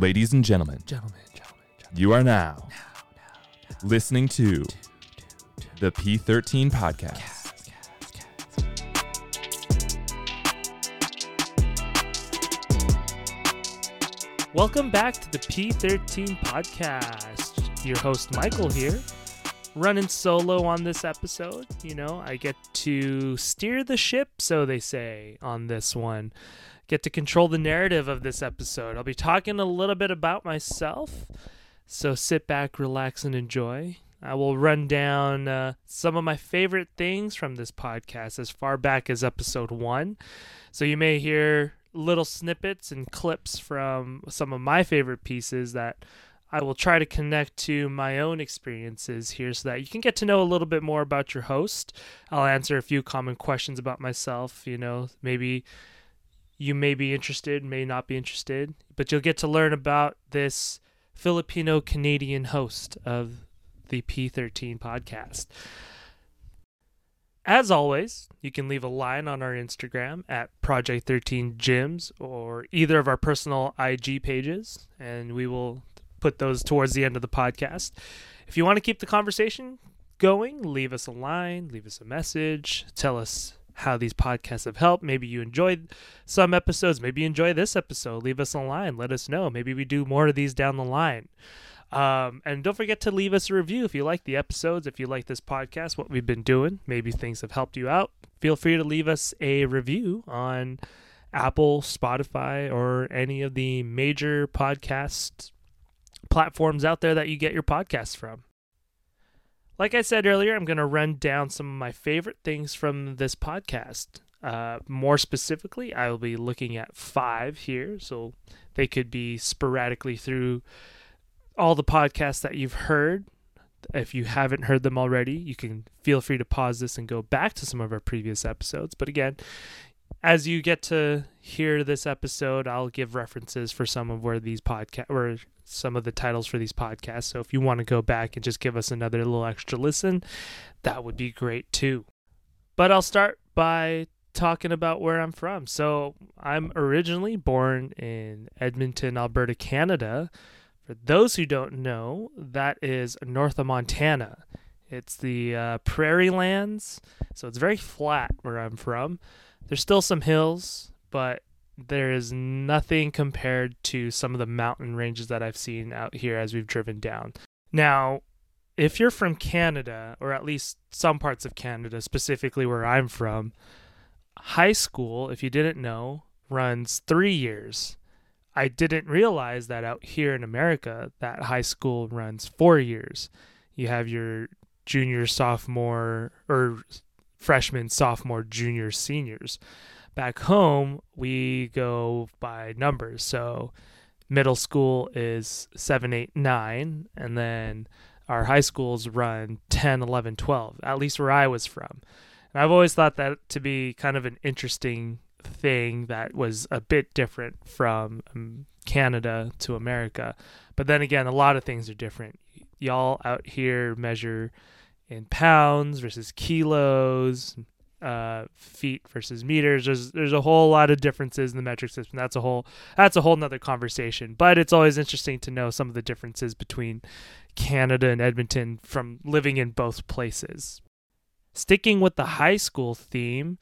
Ladies and gentlemen, Gentlemen, gentlemen, gentlemen. you are now listening to the P13 podcast. Welcome back to the P13 podcast. Your host Michael here, running solo on this episode. You know, I get to steer the ship, so they say, on this one. Get to control the narrative of this episode. I'll be talking a little bit about myself, so sit back, relax, and enjoy. I will run down uh, some of my favorite things from this podcast as far back as episode one. So you may hear little snippets and clips from some of my favorite pieces that I will try to connect to my own experiences here so that you can get to know a little bit more about your host. I'll answer a few common questions about myself, you know, maybe you may be interested, may not be interested, but you'll get to learn about this Filipino Canadian host of the P13 podcast. As always, you can leave a line on our Instagram at Project 13 Gyms or either of our personal IG pages, and we will put those towards the end of the podcast. If you want to keep the conversation going, leave us a line, leave us a message, tell us how these podcasts have helped. Maybe you enjoyed some episodes, maybe you enjoy this episode. Leave us a line, let us know. Maybe we do more of these down the line. Um, and don't forget to leave us a review if you like the episodes, if you like this podcast, what we've been doing. Maybe things have helped you out. Feel free to leave us a review on Apple, Spotify, or any of the major podcast platforms out there that you get your podcasts from. Like I said earlier, I'm going to run down some of my favorite things from this podcast. Uh, more specifically, I will be looking at five here, so they could be sporadically through all the podcasts that you've heard. If you haven't heard them already, you can feel free to pause this and go back to some of our previous episodes. But again, as you get to hear this episode, I'll give references for some of where these podcast or some of the titles for these podcasts. So if you want to go back and just give us another little extra listen, that would be great too. But I'll start by talking about where I'm from. So I'm originally born in Edmonton, Alberta, Canada. For those who don't know, that is north of Montana. It's the uh, prairie lands, so it's very flat where I'm from. There's still some hills, but there is nothing compared to some of the mountain ranges that I've seen out here as we've driven down. Now, if you're from Canada, or at least some parts of Canada, specifically where I'm from, high school, if you didn't know, runs three years. I didn't realize that out here in America, that high school runs four years. You have your junior, sophomore, or freshman, sophomore, junior, seniors. Back home, we go by numbers. So middle school is 7, 8, 9, and then our high schools run 10, 11, 12, at least where I was from. And I've always thought that to be kind of an interesting thing that was a bit different from um, Canada to America. But then again, a lot of things are different. Y'all out here measure in pounds versus kilos, uh, feet versus meters. There's there's a whole lot of differences in the metric system. That's a whole that's a whole nother conversation. But it's always interesting to know some of the differences between Canada and Edmonton from living in both places. Sticking with the high school theme,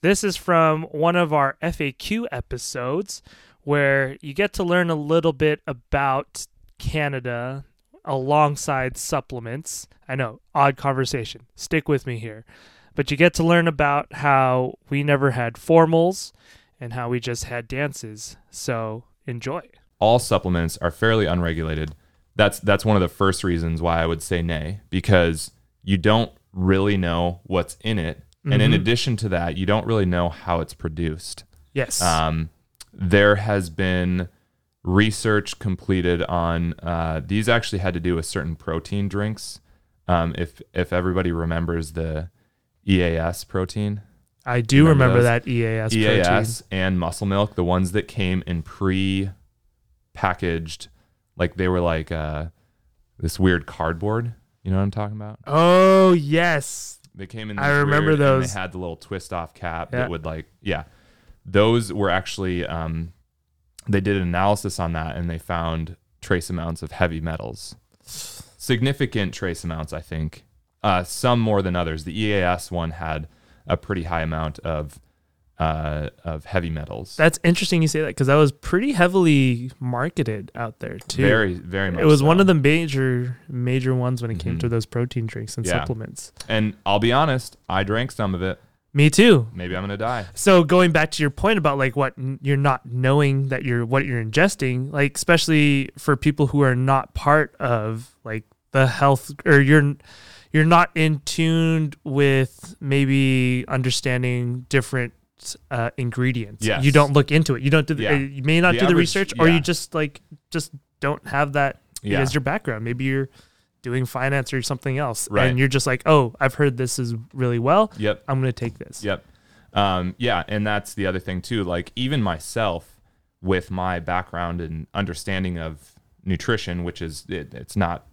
this is from one of our FAQ episodes where you get to learn a little bit about Canada alongside supplements. I know, odd conversation. Stick with me here. But you get to learn about how we never had formals and how we just had dances. So enjoy. All supplements are fairly unregulated. That's that's one of the first reasons why I would say nay because you don't really know what's in it, and in Mhm. addition to that, you don't really know how it's produced. Yes. Um, there has been research completed on uh, these. Actually, had to do with certain protein drinks. Um, if if everybody remembers the EAS protein, I do remember remember that EAS, EAS and muscle milk, the ones that came in pre-packaged, like they were like uh, this weird cardboard. You know what I'm talking about? Oh, yes. They came in. I remember weird- and those. They had the little twist off cap Yeah. that would like, yeah, those were actually um, they did an analysis on that and they found trace amounts of heavy metals, significant trace amounts, I think. Uh, some more than others. The EAS one had a pretty high amount of uh, of heavy metals. That's interesting you say that because that was pretty heavily marketed out there too. very, very much. it was one of the major major ones when it came Mhm. to those protein drinks and Yeah. supplements. And I'll be honest, I drank some of it. Me too. Maybe I'm gonna die. So going back to your point about like what n- you're not knowing that you're what you're ingesting, like especially for people who are not part of like the health or you're you're not in tuned with maybe understanding different uh, ingredients. Yes. You don't look into it. You don't do the, Yeah. uh, you may not The do the average- research or yeah. you just like just don't have that Yeah. as your background. Maybe you're doing finance or something else Right. and you're just like, "Oh, I've heard this is really well. Yep. I'm going to take this." Yep. Um, yeah, and that's the other thing too. Like even myself, with my background and understanding of nutrition, which is it, it's not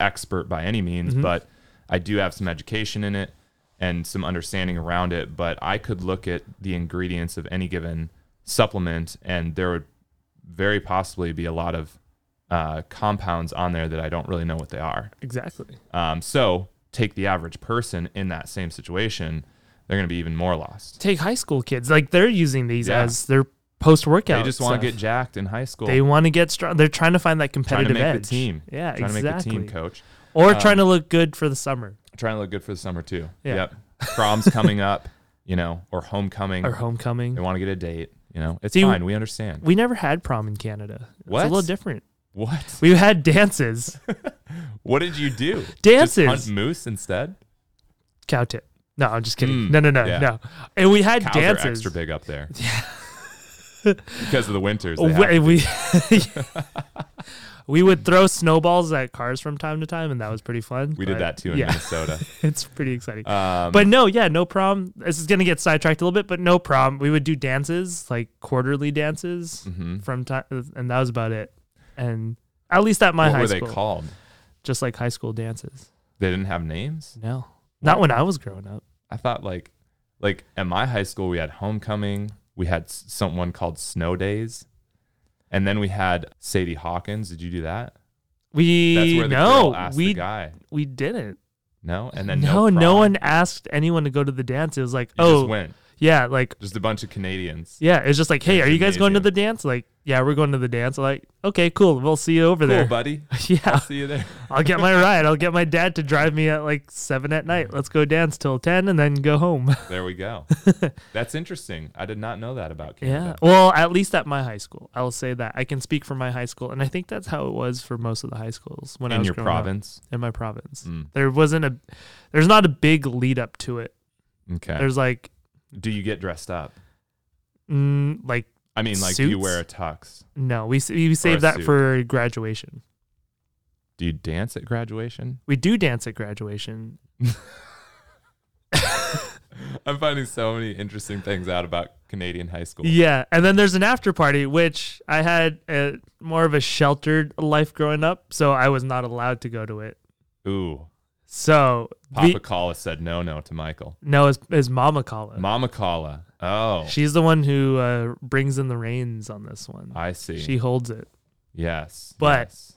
expert by any means, Mhm. but I do have some education in it and some understanding around it. But I could look at the ingredients of any given supplement, and there would very possibly be a lot of uh, compounds on there that I don't really know what they are. Exactly. Um, so take the average person in that same situation, they're going to be even more lost. take high school kids like they're using these Yeah. as their post workout They just want to get jacked in high school. they want to get strong they're trying to find that trying to competitive make edge the team. yeah trying exactly to make the team coach. Or Um, trying to look good for the summer Trying to look good for the summer too. Yeah. Yep. Prom's coming up, you know, or homecoming. or homecoming They want to get a date. You know, it's See, fine. We understand. we never had prom in canada What? it's a little different what? we had dances What did you do? Dances. Just hunt moose instead. cow tip no i'm just kidding Mm, no no no yeah. no and we had Cows dances are extra big up there. Yeah. because of the winters. we, we, we would throw snowballs at cars from time to time and that was pretty fun we did that too in yeah Minnesota. it's pretty exciting Um, But no, yeah, no prom. This is gonna get sidetracked a little bit, but no prom. We would do dances, like quarterly dances mhm. from time, and that was about it. And at least at my what high were school, were they called? just like high school dances. They didn't have names. No, not when I was growing up. I thought like like at my high school we had homecoming, we had someone called snow days, and then we had Sadie Hawkins. Did you do that? We That's where the no, girl asked we the guy. we didn't. No, and then no, no, prom. one asked anyone to go to the dance. It was like, You oh, just went. Yeah, like Just a bunch of Canadians. yeah, it's just like, hey, are you guys going to the dance? Like, yeah, we're going to the dance. like, okay, cool. We'll see you over Cool, there. buddy. yeah, I'll see you there. I'll get my ride. I'll get my dad to drive me at like seven at night. Let's go dance till ten and then go home. There we go. That's interesting. I did not know that about Canada. yeah. Well, at least at my high school, I will say that I can speak for my high school, and I think that's how it was for most of the high schools when I In was your growing up. province. In my province, Mm, there wasn't a, there's not a big lead up to it. okay. There's like, Do you get dressed up? mm, like I mean, like, do you Suits? wear a tux? no, we s- we save that suit. for graduation. Do you dance at graduation? We do dance at graduation. I'm finding so many interesting things out about Canadian high school. Yeah, and then there's an after party, which I had a, more of a sheltered life growing up, so I was not allowed to go to it. Ooh. So Papa the, Kala said no, no to Michael. no, is is Mama Kala. Mama Kala. Oh, She's the one who uh, brings in the reins on this one. I see. She holds it. yes. But- yes.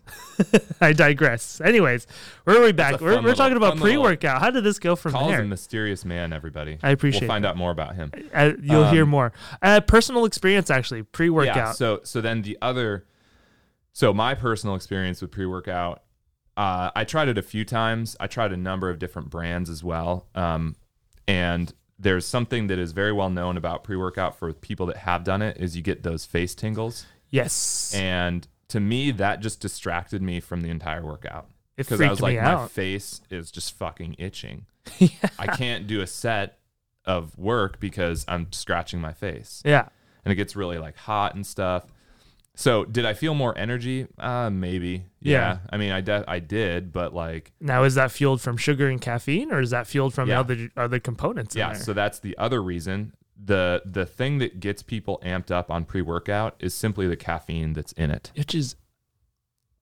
I digress. Anyways, where are we back? We're, we're talking about pre-workout. How did this go from Kala's there? a mysterious man, everybody. I appreciate. We'll find that. out more about him. Uh, you'll hear Um, more. Uh, personal experience, actually, pre-workout. Yeah. So so then the other so my personal experience with pre-workout, uh, I tried it a few times. I tried a number of different brands as well. Um, and there's something that is very well known about pre-workout for people that have done it is you get those face tingles. yes, And to me, that just distracted me from the entire workout. Because I was like, my out. face is just fucking itching. yeah. I can't do a set of work because I'm scratching my face yeah. and it gets really like hot and stuff. So did I feel more energy? Uh, maybe. Yeah. Yeah. I mean, I de- I did, but like, Now, is that fueled from sugar and caffeine, or is that fueled from Yeah. other other components? yeah. So that's the other reason. the The thing that gets people amped up on pre workout is simply the caffeine that's in it. which is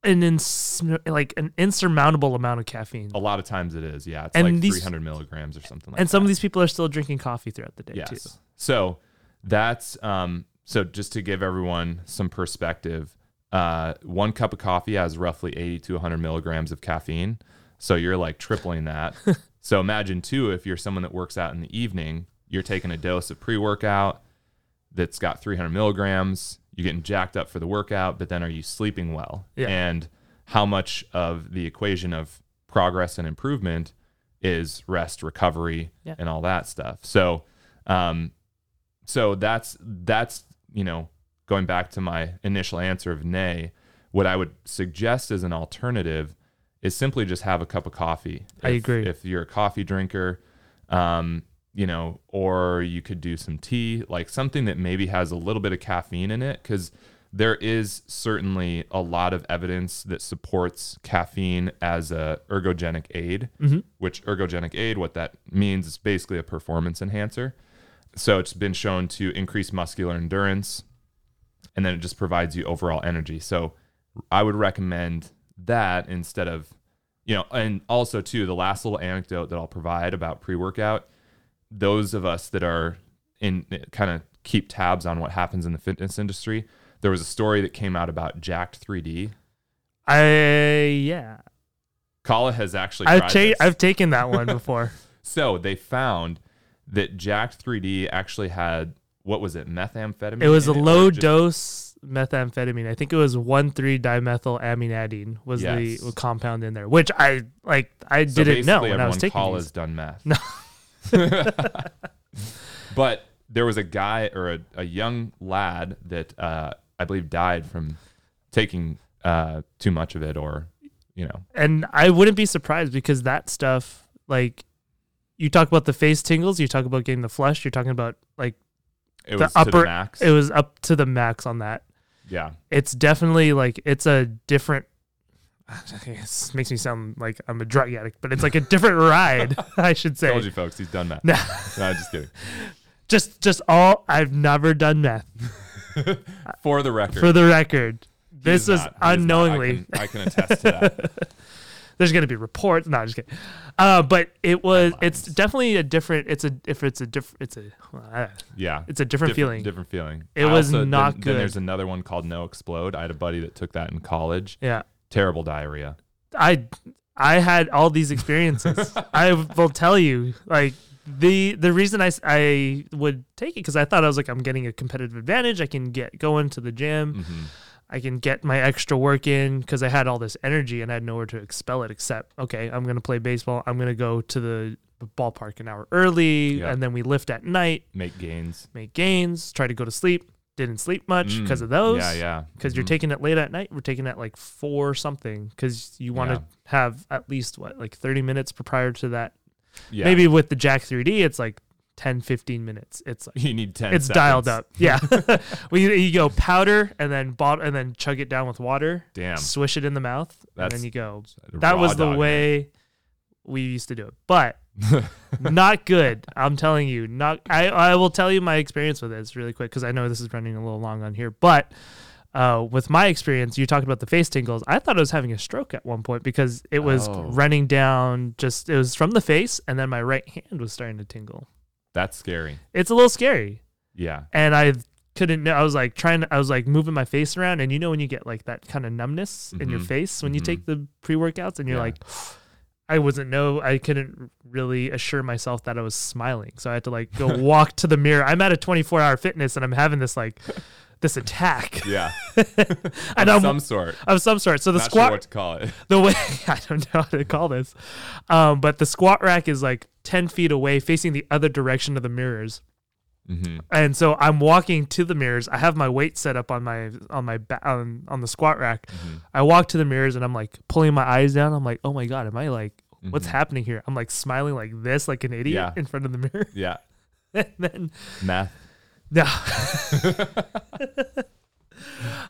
an ins- like an insurmountable amount of caffeine. A lot of times it is. Yeah. It's And like these- 300 milligrams or something like that. and that. some of these people are still drinking coffee throughout the day yes. too. So that's um so just to give everyone some perspective, uh, one cup of coffee has roughly 80 to 100 milligrams of caffeine. So you're like tripling that. so imagine too, if you're someone that works out in the evening, you're taking a dose of pre-workout that's got 300 milligrams. You're getting jacked up for the workout, but then are you sleeping well? Yeah. And how much of the equation of progress and improvement is rest, recovery, Yeah. and all that stuff. So, um, so that's that's you know going back to my initial answer of nay. What I would suggest as an alternative is simply just have a cup of coffee. I If- agree. If you're a coffee drinker, um, you know, or you could do some tea, like something that maybe has a little bit of caffeine in it, because there is certainly a lot of evidence that supports caffeine as a ergogenic aid. Mhm. Which ergogenic aid, what that means is basically a performance enhancer. So it's been shown to increase muscular endurance, and then it just provides you overall energy. So I would recommend that instead of, you know, and also too, the last little anecdote that I'll provide about pre workout, those of us that are in kind of keep tabs on what happens in the fitness industry. There was a story that came out about Jacked 3D. I yeah. Kala has actually I've ta-. I've taken that one before. So they found that Jacked 3D actually had what was it, methamphetamine? it was a or low just- dose methamphetamine. I think it was one three dimethyl was Yes. the compound in there, which I like. I So didn't know when I was taking Kala's these. done meth. No. but there was a guy or a, a young lad that uh, I believe died from taking uh, too much of it, or you know, and I wouldn't be surprised because that stuff, like, you talk about the face tingles, you talk about getting the flush, you're talking about like it The was to upper- the max. it was up to the max on that. yeah, It's definitely like it's a different. It makes me sound like I'm a drug addict, but it's like a different ride, I should say. told you folks, he's done meth. No. no, just kidding. Just, just all. I've never done meth. For the record, For the record, he this is was is not. I unknowingly. can- I can attest to that. There's gonna be reports. No, just kidding. Uh, but it was. It's definitely a different. It's a. If it's a different. It's a. uh, Yeah, It's a different, feeling. Different feeling. It I was also- not then, good. Then there's another one called NO-Xplode. I had a buddy that took that in college. Yeah. Terrible diarrhea. I I had all these experiences. I will tell you, like the the reason I, s- I would take it because I thought I was like I'm getting a competitive advantage. I can get going to the gym. hmm I can get my extra work in because I had all this energy and I had nowhere to expel it except okay, I'm gonna play baseball. I'm gonna go to the ballpark an hour early, Yeah. and then we lift at night, Make gains make gains, try to go to sleep. Didn't sleep much because Mm. of those. Yeah, yeah. because you're Mhm. taking it late at night. We're taking it like four something because you want to Yeah. have at least what like 30 minutes prior to that. yeah. Maybe with the Jack 3D, it's like 10, 15 minutes. It's like, you need ten. it's dialed up. Yeah, well, you, you go powder and then bot and then chug it down with water, Damn. swish it in the mouth, and then you go. That was the way we used to do it, but not good. I'm telling you, not. I I will tell you my experience with this really quick because I know this is running a little long on here, but. Uh, with my experience, you talked about the face tingles. I thought I was having a stroke at one point because it was Oh. running down. Just it was from the face, and then my right hand was starting to tingle. That's scary. It's a little scary, Yeah. and I couldn't. know I was like trying to. I was like moving my face around, and you know when you get like that kind of numbness in your Mhm. face when you Mhm. take the pre workouts, and you're Yeah. like, I wasn't no. I couldn't really assure myself that I was smiling, so I had to like go walk to the mirror. I'm at a 24 hour fitness, and I'm having this like this attack, Yeah. and of I'm some sort. of some sort. So the Not squat sure what to call it. the way I don't know how to call this, um, but the squat rack is like ten feet away, facing the other direction of the mirrors. hmm And so I'm walking to the mirrors. I have my weight set up on my on my ba- on, on the squat rack. hmm I walk to the mirrors and I'm like pulling my eyes down. I'm like, oh my god, am I like what's Mhm. happening here? I'm like smiling like this, like an idiot Yeah. in front of the mirror. Yeah. and then Math. No.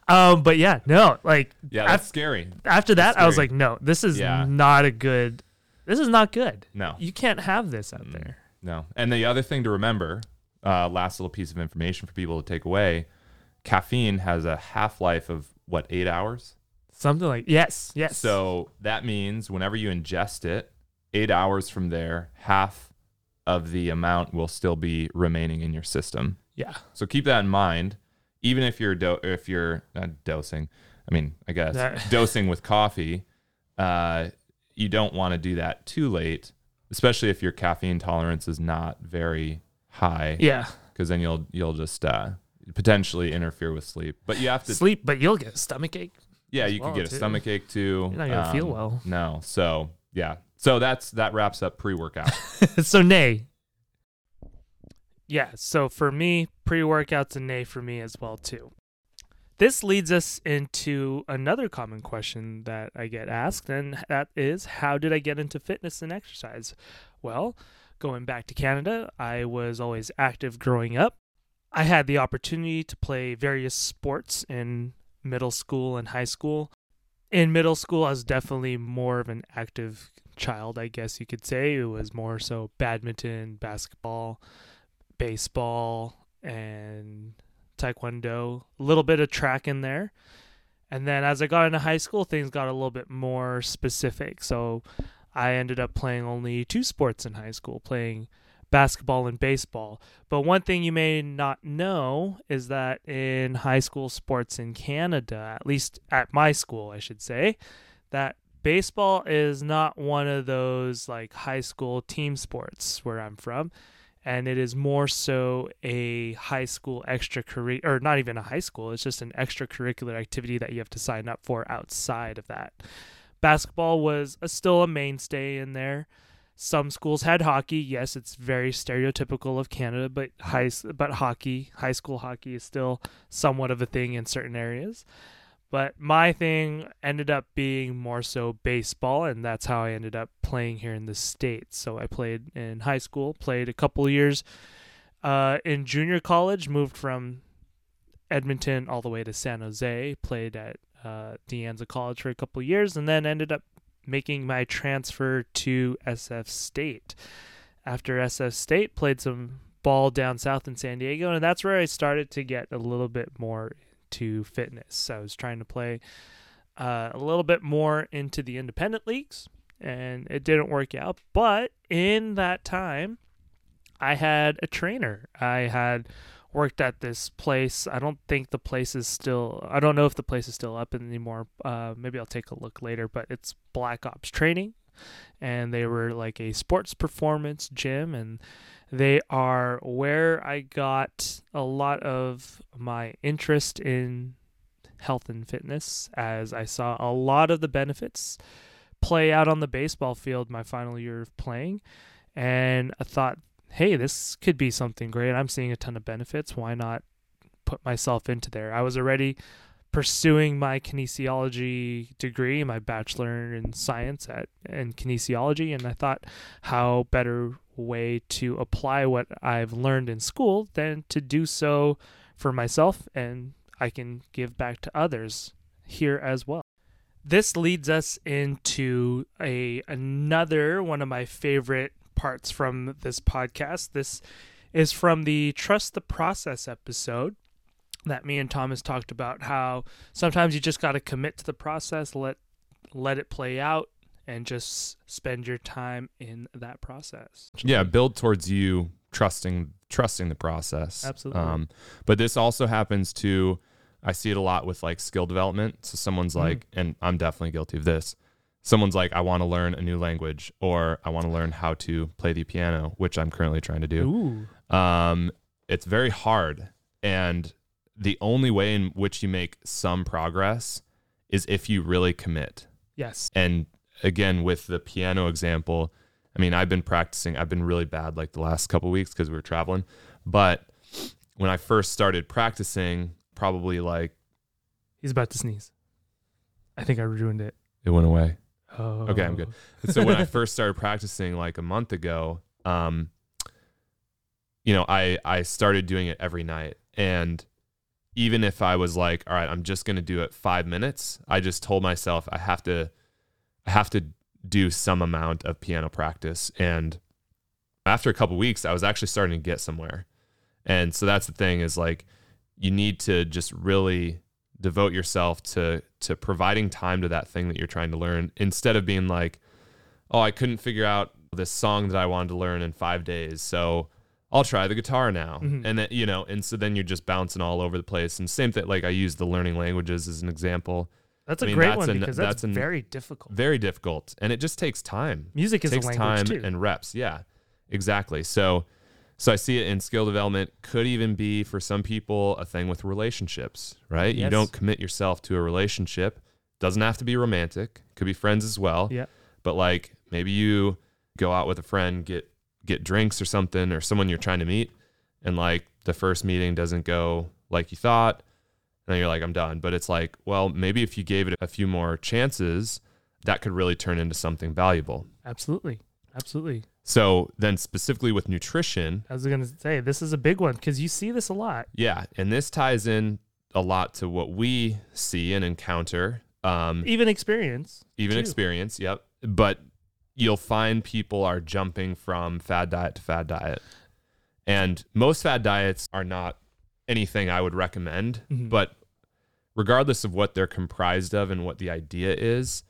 um, but yeah, no, like Yeah, Af- that's scary. after that, That's I was like, no, this is Yeah. not a good. This is not good. No. You can't have this out Mm. there. No. And the other thing to remember, uh, last little piece of information for people to take away caffeine has a half life of what, eight hours? Something like yes, yes. So that means whenever you ingest it, eight hours from there, half of the amount will still be remaining in your system. Yeah, So keep that in mind. even if you're do- if you're not dosing, I mean, I guess That- dosing with coffee, uh, you don't want to do that too late, especially if your caffeine tolerance is not very high, Yeah. because then you'll you'll just uh, potentially interfere with sleep. But you have to, Sleep, but you'll get a stomach ache. yeah, you could well, get a stomach ache too. Um, You're not gonna feel well. No, so yeah, so that's that wraps up pre workout. so nay. Yeah, so for me, pre-workout's a nay for me as well too. This leads us into another common question that I get asked, and that is, how did I get into fitness and exercise? Well, going back to Canada, I was always active growing up. I had the opportunity to play various sports in middle school and high school. In middle school, I was definitely more of an active child, I guess you could say. It was more so badminton, basketball, baseball, and taekwondo, a little bit of track in there. And then as I got into high school, things got a little bit more specific. So I ended up playing only two sports in high school, playing basketball and baseball. But one thing you may not know is that in high school sports in Canada, at least at my school, I should say, that baseball is not one of those like high school team sports where I'm from. And it is more so a high school extracurricular, or not even a high school, it's just an extracurricular activity that you have to sign up for outside of that. Basketball was a, still a mainstay in there. Some schools had hockey. Yes, it's very stereotypical of Canada, but high but hockey, high school hockey is still somewhat of a thing in certain areas. But my thing ended up being more so baseball, and that's how I ended up playing here in the States. So I played in high school, played a couple years uh, in junior college, moved from Edmonton all the way to San Jose, played at uh, De Anza College for a couple years, and then ended up making my transfer to SF State. After SF State, played some ball down south in San Diego, and that's where I started to get a little bit more to fitness. I was trying to play uh, a little bit more into the independent leagues, and it didn't work out. But in that time, I had a trainer. I had worked at this place. I don't think the place is still. I don't know if the place is still up anymore. Uh, maybe I'll take a look later. But it's Black Ops Training, and they were like a sports performance gym, and they are where I got a lot of my interest in health and fitness, as I saw a lot of the benefits play out on the baseball field my final year of playing, and I thought hey, this could be something great. I'm seeing a ton of benefits. Why not put myself into there? I was already pursuing my kinesiology degree, my bachelor in science at in kinesiology, and I thought how better way to apply what I've learned in school than to do so for myself and I can give back to others here as well. This leads us into a another one of my favorite parts from this podcast. This is from the Trust the Process episode that me and Thomas talked about how sometimes you just got to commit to the process, let let it play out and just spend your time in that process. yeah, build towards you trusting trusting the process. Absolutely. Um, but this also happens to I see it a lot with like skill development. So someone's Mhm. like, and I'm definitely guilty of this. Someone's like, I want to learn a new language, or I want to learn how to play the piano, which I'm currently trying to do. Ooh. Um, it's very hard, and the only way in which you make some progress is if you really commit. Yes. And again, with the piano example, I mean, I've been practicing. I've been really bad like the last couple weeks because we were traveling. But when I first started practicing, probably like He's about to sneeze. I think I ruined it. it went away. Oh. Okay, I'm good. so when I first started practicing like a month ago, um, you know, I I started doing it every night, and even if I was like, all right, I'm just gonna do it five minutes, I just told myself I have to, I have to do some amount of piano practice, and after a couple weeks, I was actually starting to get somewhere, and so that's the thing is like, you need to just really devote yourself to to providing time to that thing that you're trying to learn instead of being like oh i couldn't figure out this song that i wanted to learn in five days so I'll try the guitar now. Mhm. And then, you know, and so then you're just bouncing all over the place. And same thing, like I use the learning languages as an example. That's a I mean, great that's one an- because that's, that's an- very difficult. Very difficult. And it just takes time. Music is takes a time language too. and reps. Yeah, exactly. So, so I see it in skill development. Could even be for some people a thing with relationships, right? You don't commit yourself to a relationship. Doesn't have to be romantic. Could be friends as well. Yeah. But like maybe you go out with a friend, get get drinks or something, or someone you're trying to meet, and like the first meeting doesn't go like you thought, then you're like, I'm done. But it's like, well, maybe if you gave it a few more chances, that could really turn into something valuable. Absolutely. Absolutely. So then specifically with nutrition, I was going to say this is a big one because you see this a lot. yeah, and this ties in a lot to what we see and encounter, um, Even experience. even too. experience. Yep. But you'll find people are jumping from fad diet to fad diet, and most fad diets are not anything I would recommend. Mhm. But regardless of what they're comprised of and what the idea is,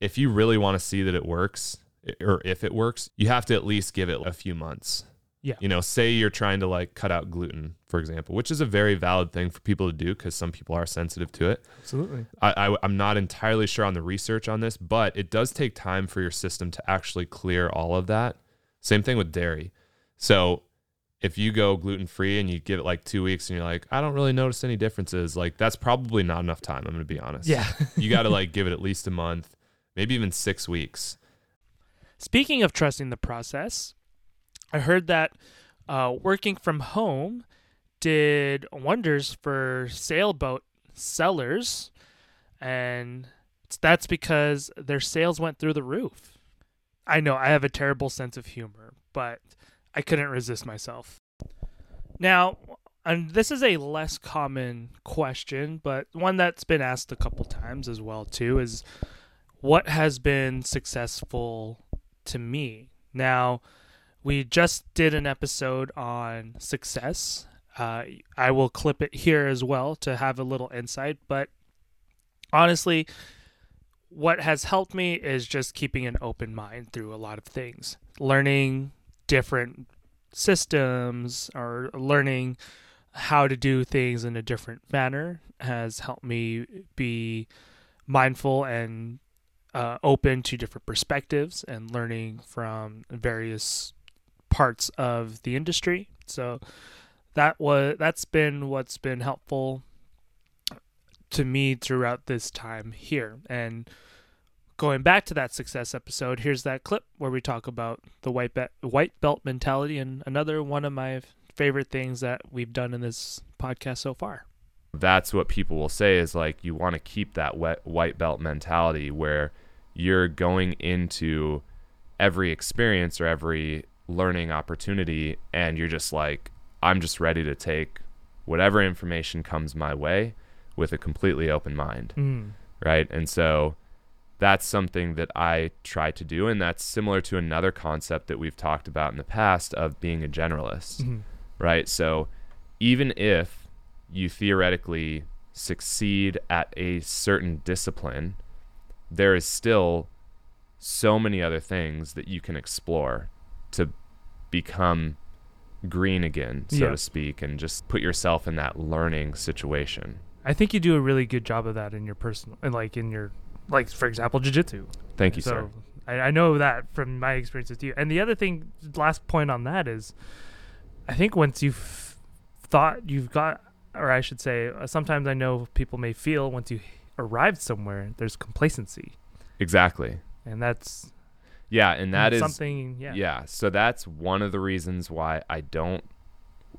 if you really want to see that it works or if it works, you have to at least give it a few months. Yeah. You know, say you're trying to like cut out gluten, for example, which is a very valid thing for people to do because some people are sensitive to it. Absolutely. I, I, I'm not entirely sure on the research on this, but it does take time for your system to actually clear all of that. Same thing with dairy. So if you go gluten free and you give it like two weeks and you're like, I don't really notice any differences, like that's probably not enough time. I'm going to be honest. Yeah. you got to like give it at least a month, maybe even six weeks. Speaking of trusting the process, I heard that uh, working from home did wonders for sailboat sellers, and that's because their sales went through the roof. I know I have a terrible sense of humor, but I couldn't resist myself. Now, and this is a less common question, but one that's been asked a couple times as well too is what has been successful to me. Now, we just did an episode on success. Uh, I will clip it here as well to have a little insight. But honestly, what has helped me is just keeping an open mind through a lot of things, learning different systems or learning how to do things in a different manner has helped me be mindful and uh, open to different perspectives and learning from various parts of the industry. So that was that's been what's been helpful to me throughout this time here. And going back to that success episode, here's that clip where we talk about the white belt white belt mentality and another one of my favorite things that we've done in this podcast so far. That's what people will say is like, you want to keep that wet, white belt mentality where you're going into every experience or every learning opportunity and you're just like, I'm just ready to take whatever information comes my way with a completely open mind. Mm. right? And so that's something that I try to do. And that's similar to another concept that we've talked about in the past of being a generalist, Mhm. right? So even if you theoretically succeed at a certain discipline, there is still so many other things that you can explore to become green again, so Yeah. to speak, and just put yourself in that learning situation. I think you do a really good job of that in your personal and like in your like for example jiu-jitsu. Thank you, so sir. I, I know that from my experience with you. And the other thing, last point on that is, I think once you've thought you've got, or I should say, uh, sometimes I know people may feel once you arrived somewhere, there's complacency, Exactly. and that's Yeah, and that is something. Yeah. yeah. So that's one of the reasons why I don't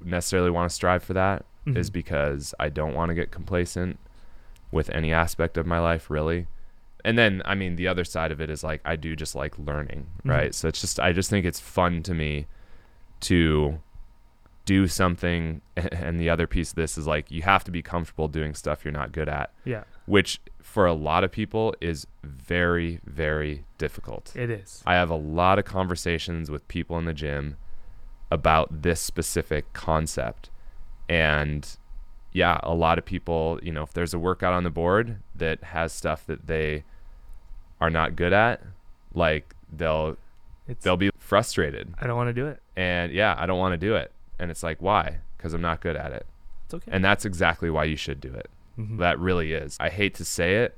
necessarily want to strive for that is Mhm. because I don't want to get complacent with any aspect of my life really. And then I mean the other side of it is like I do just like learning, Mhm. right? So it's just I just think it's fun to me to do something and the other piece of this is like you have to be comfortable doing stuff you're not good at, yeah, which for a lot of people is very very difficult. it is. I have a lot of conversations with people in the gym about this specific concept. And yeah, a lot of people, you know, if there's a workout on the board that has stuff that they are not good at, like they'll It's. they'll be frustrated. I don't want to do it. And yeah, I don't want to do it. And it's like, why? Because I'm not good at it. It's okay. And that's exactly why you should do it. Mhm. That really is. I hate to say it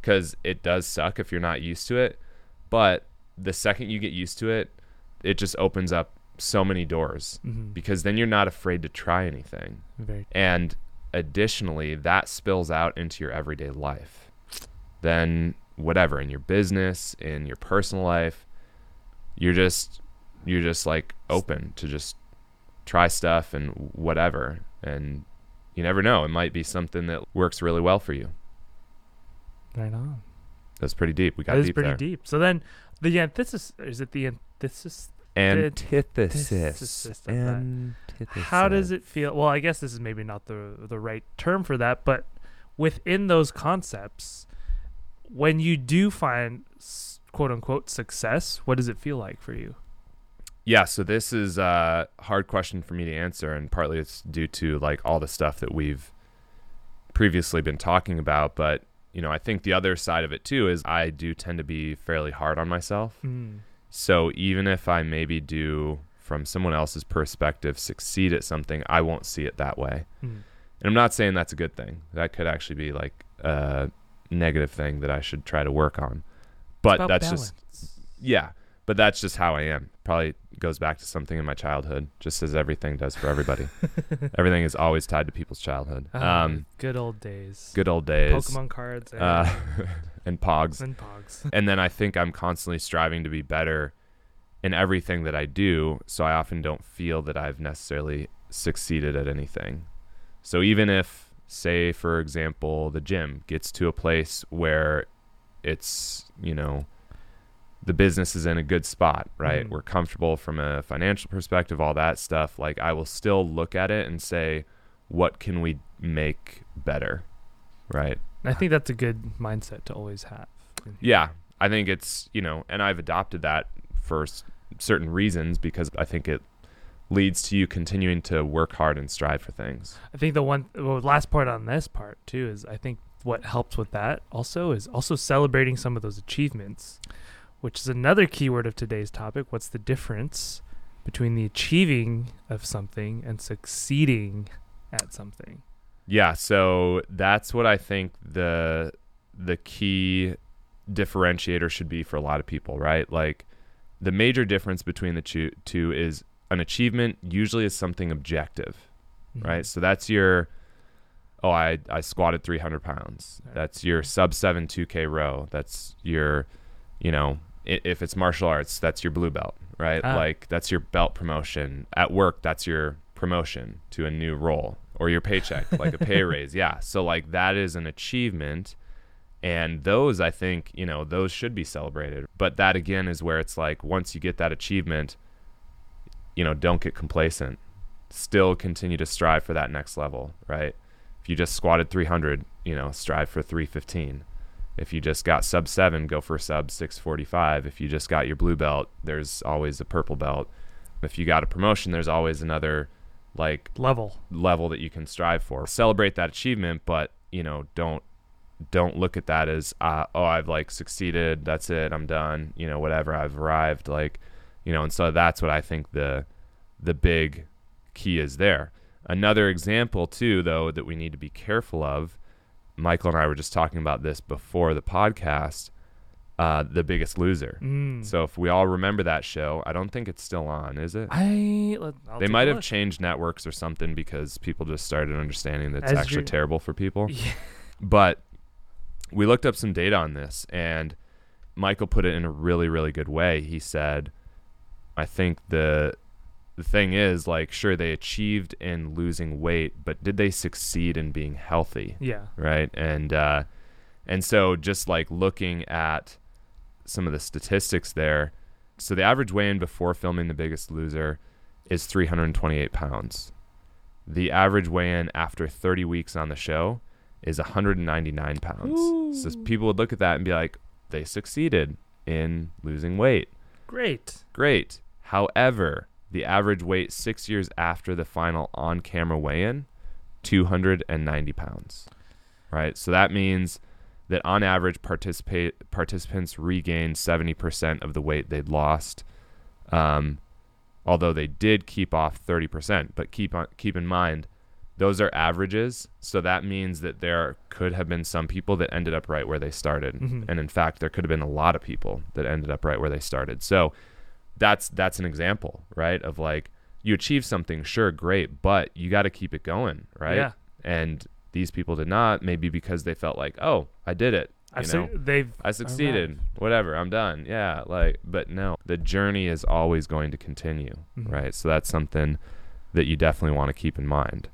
because it does suck if you're not used to it. But the second you get used to it, it just opens up so many doors Mhm. because then you're not afraid to try anything. Very. And additionally, that spills out into your everyday life. Then, whatever, in your business, in your personal life, you're just, you're just like open to just try stuff and whatever. And you never know. It might be something that works really well for you. Right on. That's pretty deep. We got That is deep pretty there. deep. So then, the antithesis is it the antithesis? Antithesis. antithesis. Antithesis. How does it feel? Well, I guess this is maybe not the the right term for that, but within those concepts, when you do find quote unquote success, what does it feel like for you? Yeah, so this is a hard question for me to answer, and partly it's due to like all the stuff that we've previously been talking about. But you know, I think the other side of it too is I do tend to be fairly hard on myself. Mm. So even if I maybe do, from someone else's perspective, succeed at something, I won't see it that way. Mm. And I'm not saying that's a good thing. That could actually be like a negative thing that I should try to work on. But that's just yeah, but that's just how I am. Probably goes back to something in my childhood, just as everything does for everybody. everything is always tied to people's childhood. Ah, Um, good old days. good old days. Pokemon cards and, Uh, and Pogs. and Pogs. And then I think I'm constantly striving to be better in everything that I do. So I often don't feel that I've necessarily succeeded at anything. So even if, say, for example, the gym gets to a place where it's, you know, the business is in a good spot, right? Mhm. We're comfortable from a financial perspective, all that stuff. Like, I will still look at it and say, what can we make better? Right. I think that's a good mindset to always have. Yeah, I think it's you know, and I've adopted that for s- certain reasons because I think it leads to you continuing to work hard and strive for things. I think the one well, last part on this part too is I think what helps with that also is also celebrating some of those achievements, which is another keyword of today's topic. What's the difference between the achieving of something and succeeding at something? Yeah, so that's what I think the the key differentiator should be for a lot of people, right? Like the major difference between the two, two is an achievement usually is something objective. Mm-hmm. right? So that's your, oh, I, I squatted 300 pounds. Right. That's your sub 7 2K row. That's your, you know, if it's martial arts, that's your blue belt, right? Ah. Like that's your belt promotion. At work, that's your promotion to a new role or your paycheck, like a pay raise. Yeah. So, like, that is an achievement. And those, I think, you know, those should be celebrated. But that again is where it's like once you get that achievement, you know, don't get complacent still continue to strive for that next level, right? If you just squatted 300, you know, strive for 315. If you just got sub 7, go for sub 645. If you just got your blue belt, there's always a purple belt. If you got a promotion, there's always another like Level. level that you can strive for. Celebrate that achievement, but, you know, don't don't look at that as uh, oh I've like succeeded, that's it, I'm done, you know, whatever, I've arrived like, you know, and so that's what I think the the big key is there. Another example, too, though, that we need to be careful of. Michael and I were just talking about this before the podcast. Uh, the Biggest Loser. Mm. So if we all remember that show, I don't think it's still on, is it? I I'll they might have look. changed networks or something because people just started understanding that it's As actually terrible for people. Yeah. But we looked up some data on this, and Michael put it in a really, really good way. He said, "I think the the thing is, like, sure, they achieved in losing weight, but did they succeed in being healthy? Yeah. Right? And uh, and so just like looking at some of the statistics there, so the average weigh-in before filming The Biggest Loser is 328 pounds. The average weigh-in after 30 weeks on the show is 199 pounds. So people would look at that and be like, they succeeded in losing weight. Great. Great. However, the average weight six years after the final on camera weigh in, 290 pounds. Right? So that means that on average, participate participants regained 70% of the weight they'd lost. Um, although they did keep off 30%. But keep on keep in mind, those are averages, so that means that there could have been some people that ended up right where they started, Mhm. and in fact, there could have been a lot of people that ended up right where they started. So that's that's an example, right? Of like you achieve something, sure, great, but you got to keep it going, right? Yeah. And these people did not, maybe because they felt like, oh, I did it. I've you know? seen they've I succeeded. Whatever, I'm done. Yeah, like but no, the journey is always going to continue, Mhm. right? So that's something that you definitely want to keep in mind.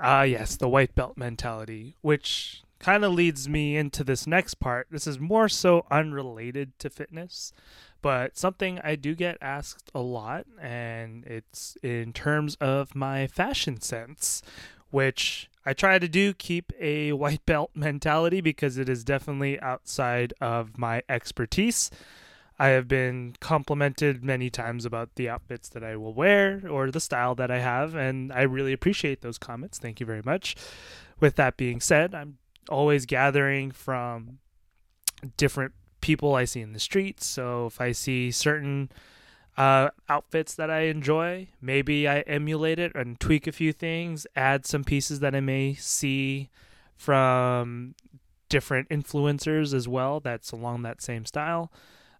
Ah, yes, the white belt mentality, which kind of leads me into this next part. This is more so unrelated to fitness, but something I do get asked a lot, and it's in terms of my fashion sense, which I try to do keep a white belt mentality because it is definitely outside of my expertise. I have been complimented many times about the outfits that I will wear or the style that I have, and I really appreciate those comments. Thank you very much. With that being said, I'm always gathering from different people I see in the streets. So if I see certain uh, outfits that I enjoy, maybe I emulate it and tweak a few things, add some pieces that I may see from different influencers as well that's along that same style.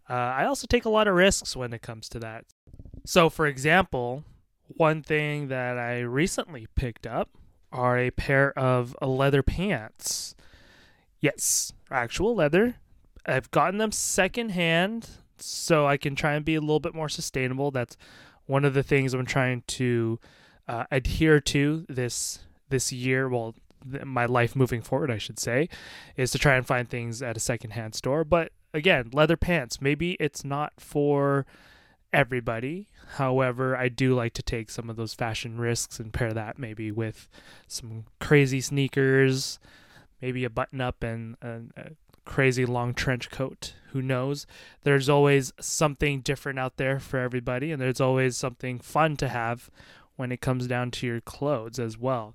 Uh, I also take a lot of risks when it comes to that. So, for example, one thing that I recently picked up are a pair of leather pants. Yes, actual leather. I've gotten them secondhand so I can try and be a little bit more sustainable. That's one of the things I'm trying to uh, adhere to this this year. Well, th- my life moving forward, I should say, is to try and find things at a secondhand store. But again, leather pants. Maybe it's not for everybody. However, I do like to take some of those fashion risks and pair that maybe with some crazy sneakers, maybe a button up and, and a crazy long trench coat. Who knows? There's always something different out there for everybody, and there's always something fun to have when it comes down to your clothes as well.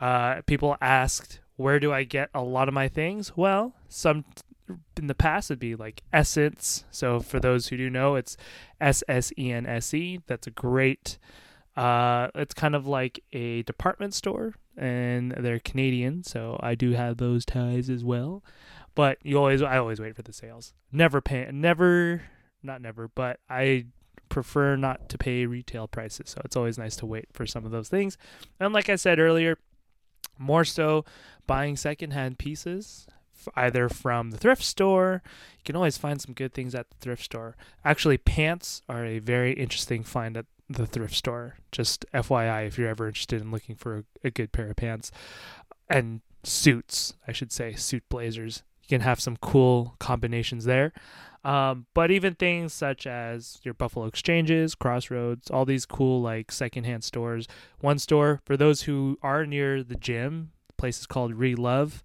Uh, people asked, where do I get a lot of my things? Well, some in the past would be like SSENSE. So for those who do know, it's S S E N S E. That's a great. Uh, it's kind of like a department store, and they're Canadian, so I do have those ties as well. But you always, I always wait for the sales. Never pay, never, not never, but I prefer not to pay retail prices. So it's always nice to wait for some of those things. And like I said earlier, more so buying secondhand pieces either from the thrift store. You can always find some good things at the thrift store. Actually, pants are a very interesting find at the thrift store. Just FYI, if you're ever interested in looking for a, a good pair of pants and suits, I should say, suit blazers. You can have some cool combinations there. Um, but even things such as your Buffalo Exchanges, Crossroads, all these cool like secondhand stores. One store for those who are near the gym, the place is called Relove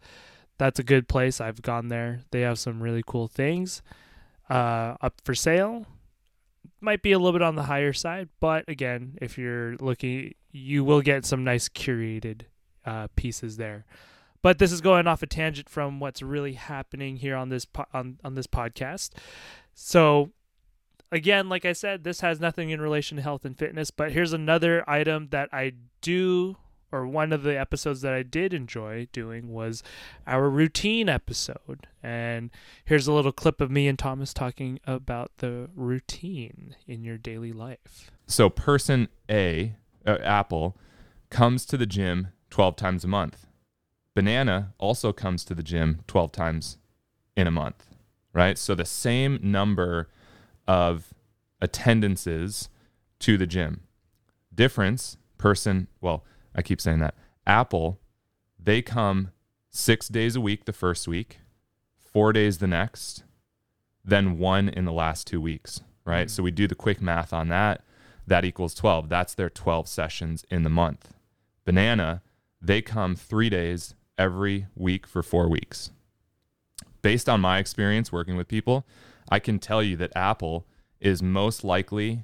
that's a good place. I've gone there. They have some really cool things uh, up for sale. Might be a little bit on the higher side, but again, if you're looking, you will get some nice curated uh, pieces there. But this is going off a tangent from what's really happening here on this po- on on this podcast. So again, like I said, this has nothing in relation to health and fitness, but here's another item that I do or one of the episodes that I did enjoy doing was our routine episode. And here's a little clip of me and Thomas talking about the routine in your daily life. So person A, uh, Apple, comes to the gym 12 times a month. Banana also comes to the gym 12 times in a month, right? So the same number of attendances to the gym. Difference, person, well, I keep saying that. Apple, they come six days a week the first week, four days the next, then one in the last two weeks, right? Mhm. So we do the quick math on that. That equals 12. That's their 12 sessions in the month. Banana, they come three days every week for four weeks. Based on my experience working with people, I can tell you that Apple is most likely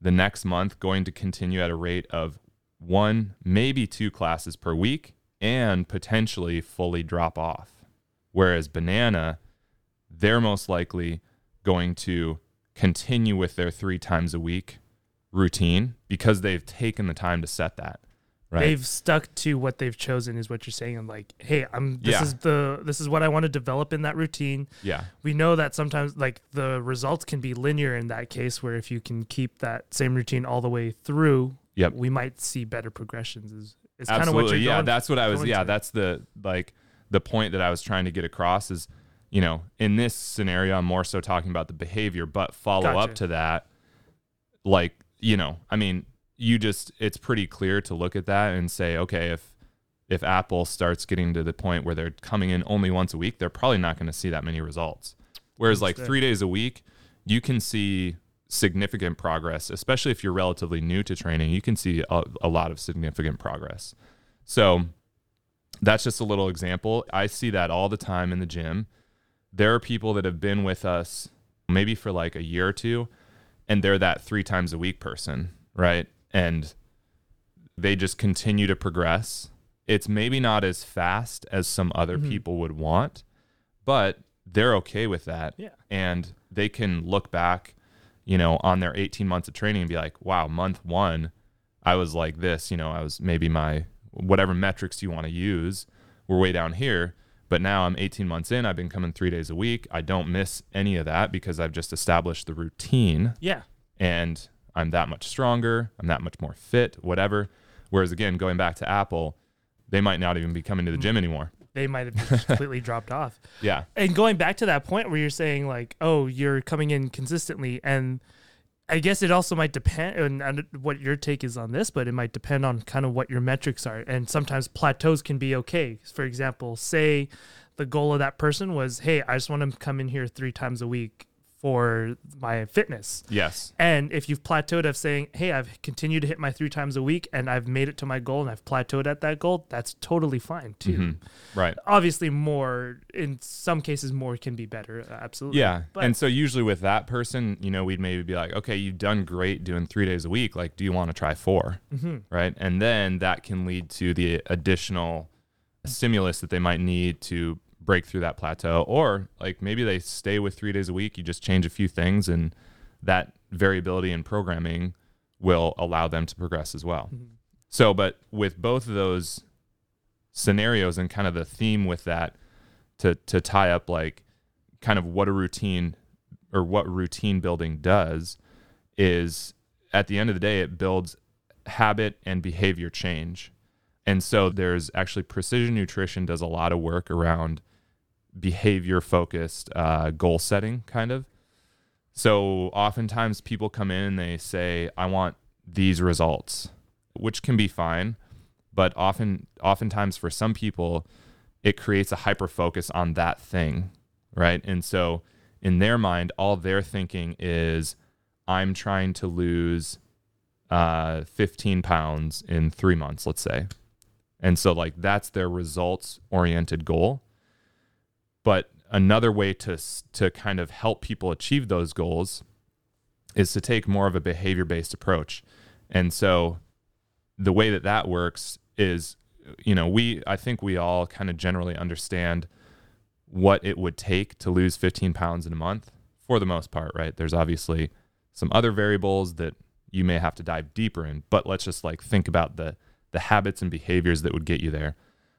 the next month going to continue at a rate of one, maybe two classes per week and potentially fully drop off. Whereas Banana, they're most likely going to continue with their three times a week routine because they've taken the time to set that. Right. They've stuck to what they've chosen, is what you're saying. And like, hey, I'm this Yeah. is the this is what I want to develop in that routine. yeah. We know that sometimes like the results can be linear in that case, where if you can keep that same routine all the way through, Yep. we might see better progressions. Is is kind of what you're yeah, going. that's what I was yeah, to. that's the like the point that I was trying to get across is, you know, in this scenario I'm more so talking about the behavior, but follow Gotcha. up to that like, you know, I mean, you just it's pretty clear to look at that and say, okay, if if Apple starts getting to the point where they're coming in only once a week, they're probably not going to see that many results. Whereas like 3 days a week, you can see significant progress, especially if you're relatively new to training. You can see a, a lot of significant progress. So that's just a little example. I see that all the time in the gym. There are people that have been with us maybe for like a year or two, and they're that three times a week person, right? And they just continue to progress. It's maybe not as fast as some other Mhm. people would want, but they're okay with that. Yeah. And they can look back, you know, on their 18 months of training and be like, wow, month one, I was like this, you know, I was maybe my whatever metrics you want to use were way down here. But now I'm 18 months in. I've been coming three days a week. I don't miss any of that because I've just established the routine yeah. and I'm that much stronger. I'm that much more fit, whatever. Whereas again, going back to Apple, they might not even be coming to the mm. gym anymore. They might have just completely dropped off. Yeah. And going back to that point where you're saying like, oh, you're coming in consistently, and I guess it also might depend on on what your take is on this, but it might depend on kind of what your metrics are. And sometimes plateaus can be okay. For example, say the goal of that person was, hey, I just want to come in here three times a week for my fitness. Yes. And if you've plateaued of saying, hey, I've continued to hit my three times a week and I've made it to my goal and I've plateaued at that goal, that's totally fine too Mhm. Right. obviously more in some cases more can be better uh, absolutely Yeah. But- and so usually with that person, you know, we'd maybe be like, okay, you've done great doing three days a week. Like, do you want to try 4 Mhm. Right. And then that can lead to the additional stimulus that they might need to break through that plateau. Or like maybe they stay with three days a week, you just change a few things, and that variability in programming will allow them to progress as well. Mhm. So, but with both of those scenarios and kind of the theme with that to to tie up like kind of what a routine or what routine building does is at the end of the day it builds habit and behavior change. And so there's actually precision nutrition does a lot of work around behavior focused uh, goal setting kind of. So oftentimes people come in and they say, I want these results, which can be fine. But often oftentimes for some people, it creates a hyper focus on that thing. Right. And so in their mind, all they're thinking is, I'm trying to lose uh, 15 pounds in three months, let's say. And so, like, that's their results oriented goal. But another way to, to kind of help people achieve those goals is to take more of a behavior based approach. And so, the way that that works is, you know, we, I think we all kind of generally understand what it would take to lose 15 pounds in a month for the most part, right? There's obviously some other variables that you may have to dive deeper in, but let's just like think about the the habits and behaviors that would get you there.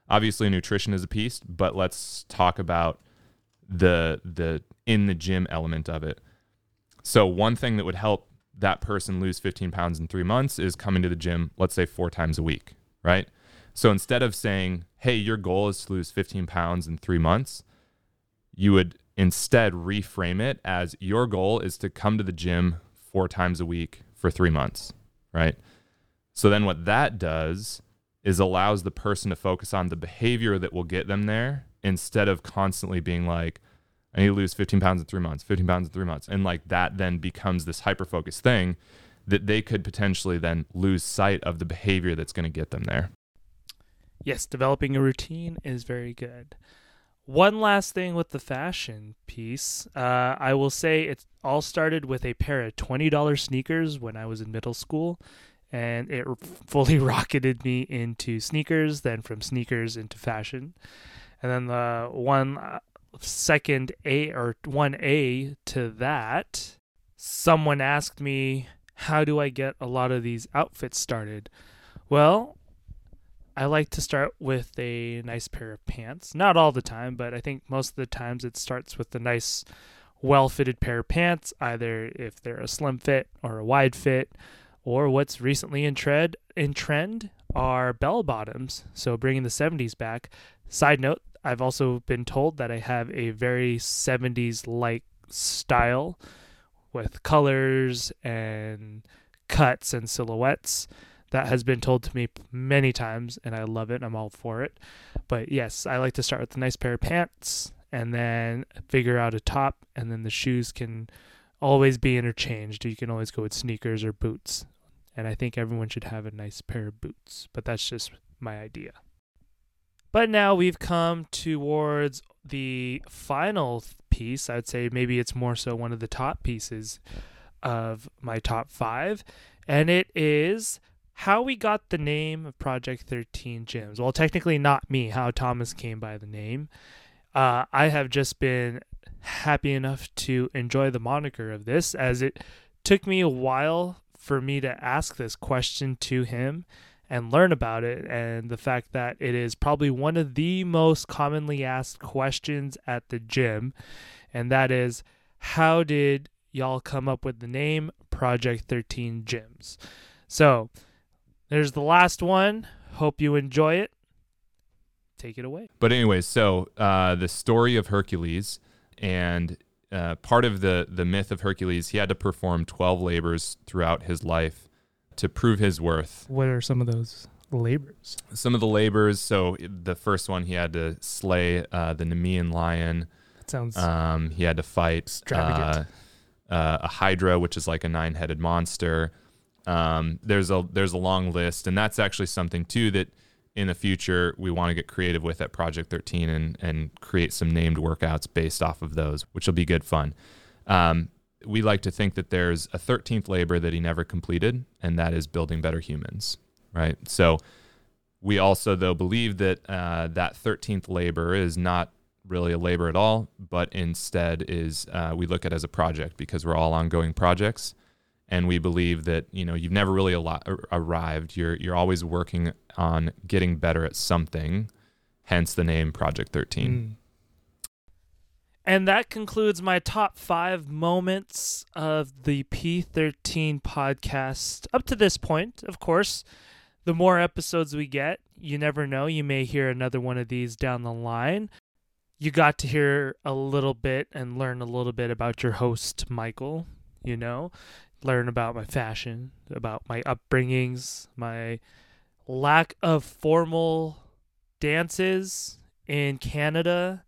Obviously nutrition is a piece, but let's talk about the the in the gym element of it. So one thing that would help that person lose 15 pounds in 3 months is coming to the gym, let's say 4 times a week, right? So instead of saying, "Hey, your goal is to lose 15 pounds in 3 months," you would instead reframe it as your goal is to come to the gym four times a week for three months, right? So then what that does is allows the person to focus on the behavior that will get them there instead of constantly being like, I need to lose 15 pounds in three months, 15 pounds in three months. And like that then becomes this hyper focused thing that they could potentially then lose sight of the behavior that's going to get them there. yes developing a routine is very good one last thing with the fashion piece uh, i will say it all started with a pair of $20 sneakers when i was in middle school and it fully rocketed me into sneakers then from sneakers into fashion and then the one uh, a or 1a to that someone asked me, How do I get a lot of these outfits started? Well, I like to start with a nice pair of pants. Not all the time, but I think most of the times it starts with a nice, well fitted pair of pants, either if they're a slim fit or a wide fit, or what's recently in trend, in trend are bell bottoms. So bringing the 70s back. Side note, I've also been told that I have a very 70s like style with colors and cuts and silhouettes. That has been told to me many times, and I love it. I'm all for it. But yes, I like to start with a nice pair of pants and then figure out a top, and then the shoes can always be interchanged. You can always go with sneakers or boots. And I think everyone should have a nice pair of boots, but that's just my idea. But now we've come towards the final piece. I'd say maybe it's more so one of the top pieces of my top five, and it is how we got the name of Project 13 Gyms. Well, technically not me, how Thomas came by the name. Uh, I have just been happy enough to enjoy the moniker of this as it took me a while for me to ask this question to him and learn about it and the fact that it is probably one of the most commonly asked questions at the gym and that is how did y'all come up with the name Project 13 Gyms? So, there's the last one. Hope you enjoy it. Take it away. But anyways, so uh, the story of Hercules and uh, part of the the myth of Hercules, he had to perform 12 labors throughout his life to prove his worth. What are some of those labors? Some of the labors. So the first one, he had to slay uh, the Nemean lion. That sounds Um, he had to fight uh, uh, a hydra, which is like a nine-headed monster. Um, there's a there's a long list, and that's actually something too that in the future we want to get creative with at Project 13 and and create some named workouts based off of those, which will be good fun. Um, we like to think that there's a 13th labor that he never completed, and that is building better humans, right? So we also though believe that uh, that 13th labor is not really a labor at all, but instead is uh, we look at it as a project because we're all ongoing projects, and we believe that you know you've never really al- arrived. You're you're always working on getting better at something, hence the name Project 13. Mm. And that concludes my top five moments of the P13 podcast up to this point. Of course, the more episodes we get, you never know. You may hear another one of these down the line. You got to hear a little bit and learn a little bit about your host, Michael, you know, learn about my fashion, about my upbringings, my lack of formal dances in Canada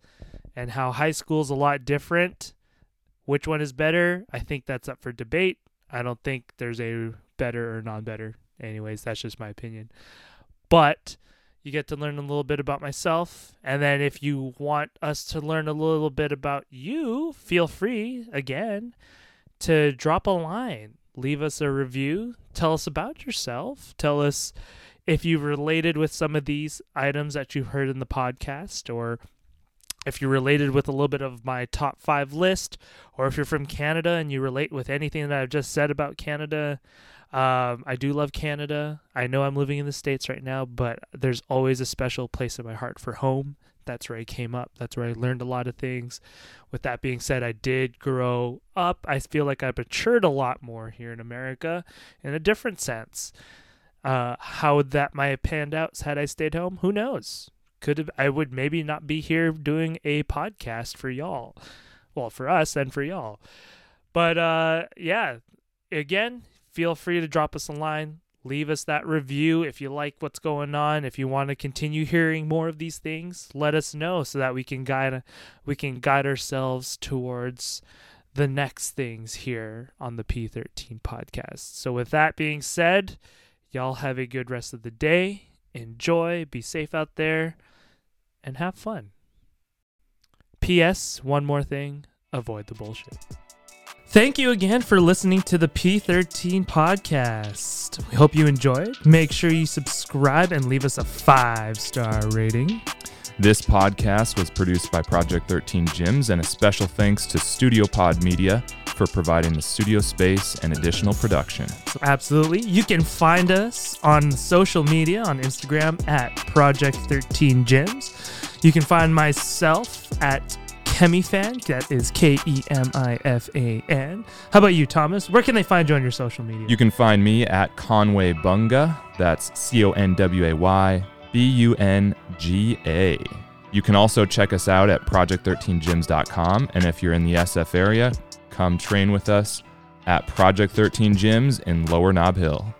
and how high school is a lot different. Which one is better? I think that's up for debate. I don't think there's a better or non better. Anyways, that's just my opinion. But you get to learn a little bit about myself. And then if you want us to learn a little bit about you, feel free again to drop a line, leave us a review, tell us about yourself, tell us if you related with some of these items that you've heard in the podcast or if you're related with a little bit of my top five list, or if you're from Canada and you relate with anything that I've just said about Canada, um, I do love Canada. I know I'm living in the States right now, but there's always a special place in my heart for home. That's where I came up. That's where I learned a lot of things. With that being said, I did grow up. I feel like I've matured a lot more here in America in a different sense. Uh, how that might have panned out had I stayed home, who knows? could have I would maybe not be here doing a podcast for y'all. Well, for us and for y'all. But uh yeah, again, feel free to drop us a line, leave us that review if you like what's going on, if you want to continue hearing more of these things, let us know so that we can guide we can guide ourselves towards the next things here on the P13 podcast. So with that being said, y'all have a good rest of the day. Enjoy, be safe out there and have fun. P.S. One more thing avoid the bullshit. Thank you again for listening to the P13 podcast. We hope you enjoyed. Make sure you subscribe and leave us a five star rating. This podcast was produced by Project 13 Gyms, and a special thanks to Studio Pod Media for providing the studio space and additional production. So absolutely. You can find us on social media on Instagram at Project13Gyms. You can find myself at KemiFan. That is K E M I F A N. How about you, Thomas? Where can they find you on your social media? You can find me at Conway Bunga. That's C O N W A Y B U N G A. You can also check us out at project13gyms.com. And if you're in the SF area, come train with us at Project 13 Gyms in Lower Nob Hill.